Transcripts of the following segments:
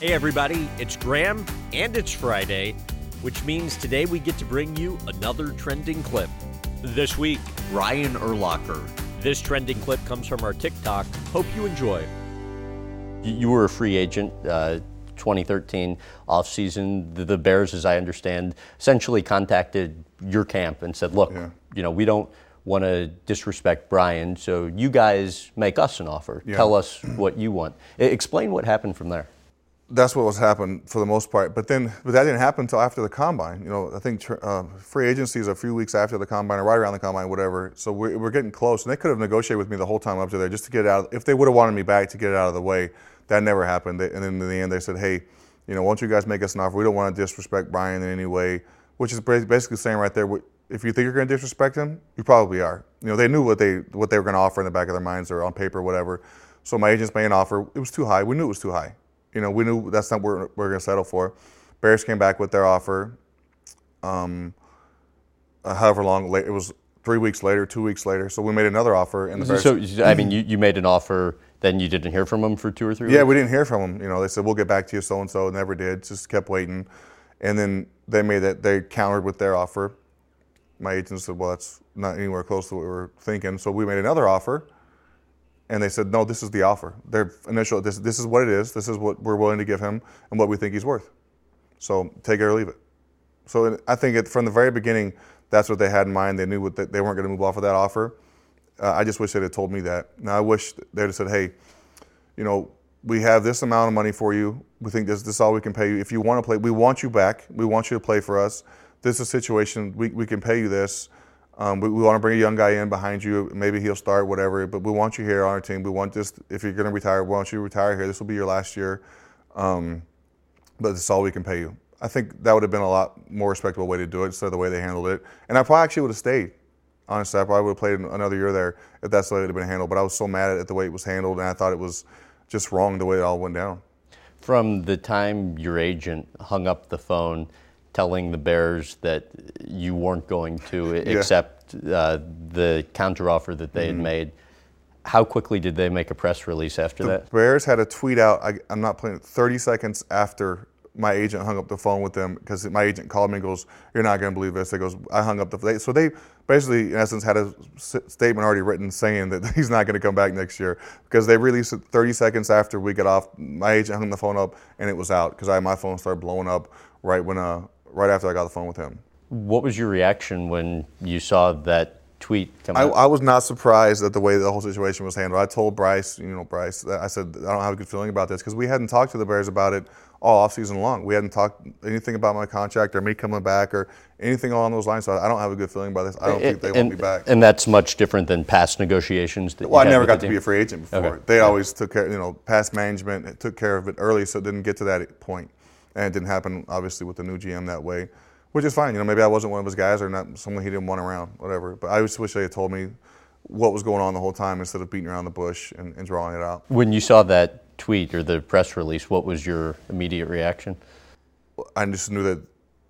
Hey, everybody, it's Graham, and it's Friday, which means today we get to bring you another trending clip. This week, Brian Urlacher. this trending clip comes from our TikTok. Hope you enjoy. You you were a free agent, uh, 2013 offseason. The, the Bears, as I understand, essentially contacted your camp and said, look, you know, we don't want to disrespect Brian, so you guys make us an offer. Yeah. Tell us what you want. E- explain what happened from there. That's what was happened for the most part. But then, but that didn't happen until after the combine. You know, I think uh, free agency is a few weeks after the combine, or right around the combine, whatever. So we're, we're getting close, and they could have negotiated with me the whole time up to there just to get out. If they would have wanted me back to get it out of the way, that never happened. They, and then in the end, they said, "Hey, you know, why don't you guys make us an offer? We don't want to disrespect Brian in any way." Which is basically saying right there, if you think you're going to disrespect him, you probably are. You know, they knew what they what they were going to offer in the back of their minds or on paper, or whatever. So my agents made an offer. It was too high. We knew it was too high. You know, we knew that's not what we're, we're going to settle for. Bears came back with their offer. Um, uh, however long late it was, three weeks later, two weeks later. So we made another offer, and the Bears. So, I mean, you, you made an offer, then you didn't hear from them for two or three Yeah, weeks? we didn't hear from them. You know, they said we'll get back to you, so and so. Never did. Just kept waiting, and then they made that. They countered with their offer. My agent said, "Well, that's not anywhere close to what we were thinking." So we made another offer, and they said, "No, this is the offer. Their initial. This this is what it is. This is what we're willing to give him, and what we think he's worth. So take it or leave it." So I think it, from the very beginning, that's what they had in mind. They knew what they, they weren't going to move off of that offer. Uh, I just wish they'd have told me that. Now I wish they'd have said, "Hey, you know, we have this amount of money for you. We think this, this is all we can pay you. If you want to play, we want you back. We want you to play for us. This is a situation, we, we can pay you this. Um, we, we want to bring a young guy in behind you. Maybe he'll start, whatever, but we want you here on our team. We want this, if you're going to retire, we want you to retire here. This will be your last year. Um, but this is all we can pay you. I think that would have been a lot more respectable way to do it instead of the way they handled it. And I probably actually would have stayed. Honestly, I probably would have played another year there if that's the way it would have been handled. But I was so mad at the way it was handled, and I thought it was just wrong the way it all went down. From the time your agent hung up the phone telling the Bears that you weren't going to accept uh, the counteroffer that they Mm-hmm. had made, how quickly did they make a press release after The that? Bears had a tweet out. I, I'm not playing. 30 seconds after my agent hung up the phone with them because my agent called me and goes, "You're not going to believe this." They goes, "I hung up the." They, so they basically, in essence, had a s- statement already written saying that he's not going to come back next year because they released it 30 seconds after we got off. My agent hung the phone up and it was out because I my phone started blowing up right when uh right after I got the phone with him. What was your reaction when you saw that tweet come I, out? I was not surprised at the way the whole situation was handled. I told Bryce, you know, Bryce, I said I don't have a good feeling about this because we hadn't talked to the Bears about it all offseason long. We hadn't talked anything about my contract or me coming back or anything along those lines. So I don't have a good feeling about this. I don't think they and, want me back. and that's much different than past negotiations. Well, I never got to be a free agent before. Okay. They always took care, you know, past management took care of it early, so it didn't get to that point. And it didn't happen, obviously, with the new GM that way, which is fine. You know, maybe I wasn't one of his guys or not someone he didn't want around, whatever. But I just wish they had told me what was going on the whole time instead of beating around the bush and, and drawing it out. When you saw that tweet or the press release, what was your immediate reaction? I just knew that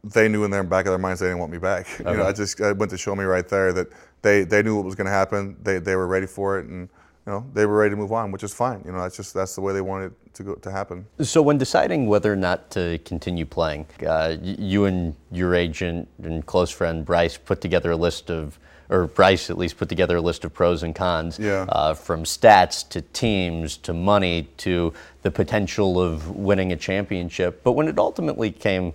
they knew in their back of their minds they didn't want me back. You know, I just I went to show me right there that they, they knew what was going to happen. They, they were ready for it, and you know they were ready to move on, which is fine. You know, that's just that's the way they wanted it to go to happen. So, when deciding whether or not to continue playing, uh, you and your agent and close friend Bryce put together a list of, or Bryce at least put together a list of pros and cons, Yeah. uh, from stats to teams to money to the potential of winning a championship. But when it ultimately came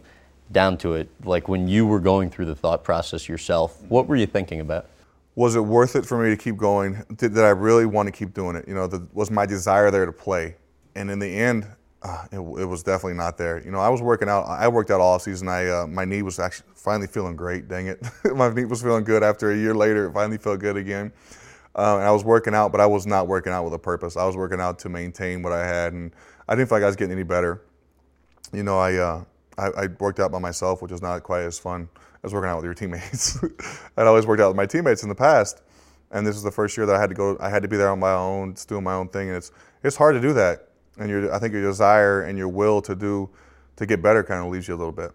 down to it, like when you were going through the thought process yourself, what were you thinking about? Was it worth it for me to keep going? Did, did I really want to keep doing it? You know, the, was my desire there to play? And in the end, uh, it, it was definitely not there. You know, I was working out. I worked out all season. I uh, my knee was actually finally feeling great. Dang it, my knee was feeling good after a year later. It finally felt good again. Uh, and I was working out, but I was not working out with a purpose. I was working out to maintain what I had, and I didn't feel like I was getting any better. You know, I uh, I, I worked out by myself, which was not quite as fun as working out with your teammates. I'd always worked out with my teammates in the past, and this was the first year that I had to go. I had to be there on my own, just doing my own thing, and it's it's hard to do that. And your I think your desire and your will to do to get better kind of leaves you a little bit.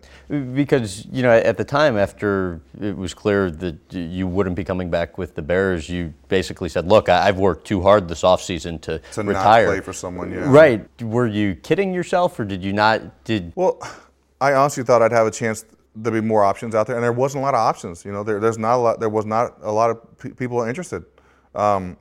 Because you know, at the time, after it was clear that you wouldn't be coming back with the Bears, you basically said, "Look, I've worked too hard this offseason to, to retire." not play for someone, yeah. Right? Were you kidding yourself, or did you not? Did well, I honestly thought I'd have a chance. There'd be more options out there, and there wasn't a lot of options. You know, there, there's not a lot. There was not a lot of p- people interested, um,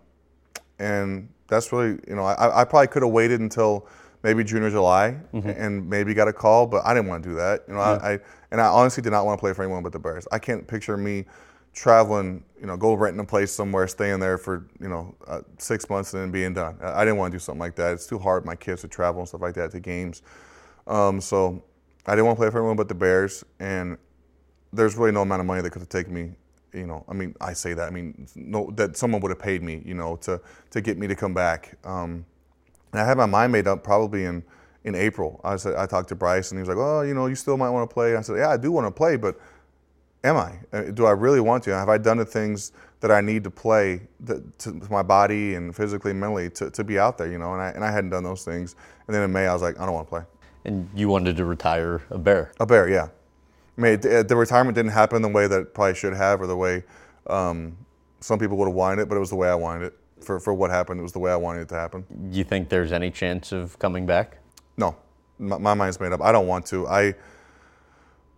and that's really, you know, I, I probably could have waited until maybe June or July, mm-hmm. and maybe got a call, but I didn't want to do that. You know, yeah. I, I, and I honestly did not want to play for anyone but the Bears. I can't picture me traveling, you know, go renting a place somewhere, staying there for you know uh, six months and then being done. I, I, didn't want to do something like that. It's too hard. My kids to travel and stuff like that to games, um, so I didn't want to play for anyone but the Bears. And there's really no amount of money that could have taken me. You know, I mean, I say that. I mean, no, that someone would have paid me, you know, to to get me to come back. Um, and I had my mind made up probably in, in April. I said I talked to Bryce and he was like, "Oh, you know, you still might want to play." I said, "Yeah, I do want to play, but am I? Uh, do I really want to? Have I done the things that I need to play to, to my body and physically and mentally to, to be out there? You know, and I and I hadn't done those things. And then in May, I was like, I don't want to play. And you wanted to retire a bear? A bear, yeah. I mean, uh, the retirement didn't happen the way that it probably should have, or the way um, some people would have wanted it, but it was the way I wanted it for, for what happened. It was the way I wanted it to happen. You think there's any chance of coming back? No, my, my mind's made up. I don't want to. I.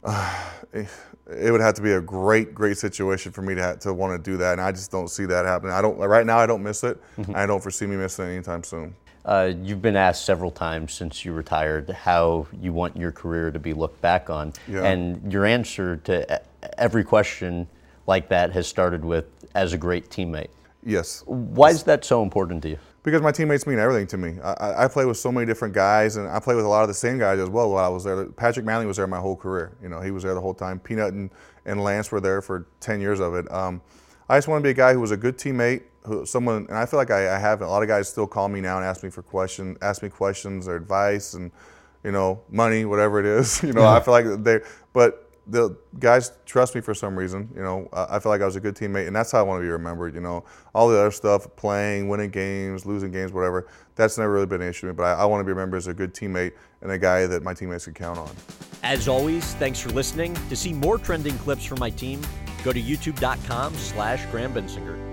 Uh, it would have to be a great, great situation for me to to want to do that, and I just don't see that happening. I don't right now. I don't miss it. Mm-hmm. I don't foresee me missing it anytime soon. Uh, you've been asked several times since you retired how you want your career to be looked back on, yeah. and your answer to every question like that has started with "as a great teammate." Yes. Why is that so important to you? Because my teammates mean everything to me. I, I play with so many different guys, and I play with a lot of the same guys as well while I was there. Patrick Mannelly was there my whole career. You know, he was there the whole time. Peanut and, and Lance were there for 10 years of it. Um, I just want to be a guy who was a good teammate, who someone, and I feel like I, I have a lot of guys still call me now and ask me for questions, ask me questions or advice, and you know, money, whatever it is. You know, I feel like they, but the guys trust me for some reason. You know, I feel like I was a good teammate, and that's how I want to be remembered. You know, all the other stuff, playing, winning games, losing games, whatever, that's never really been an issue to me. But I, I want to be remembered as a good teammate and a guy that my teammates can count on. As always, thanks for listening. To see more trending clips from my team, go to youtube.com slash Graham Bensinger.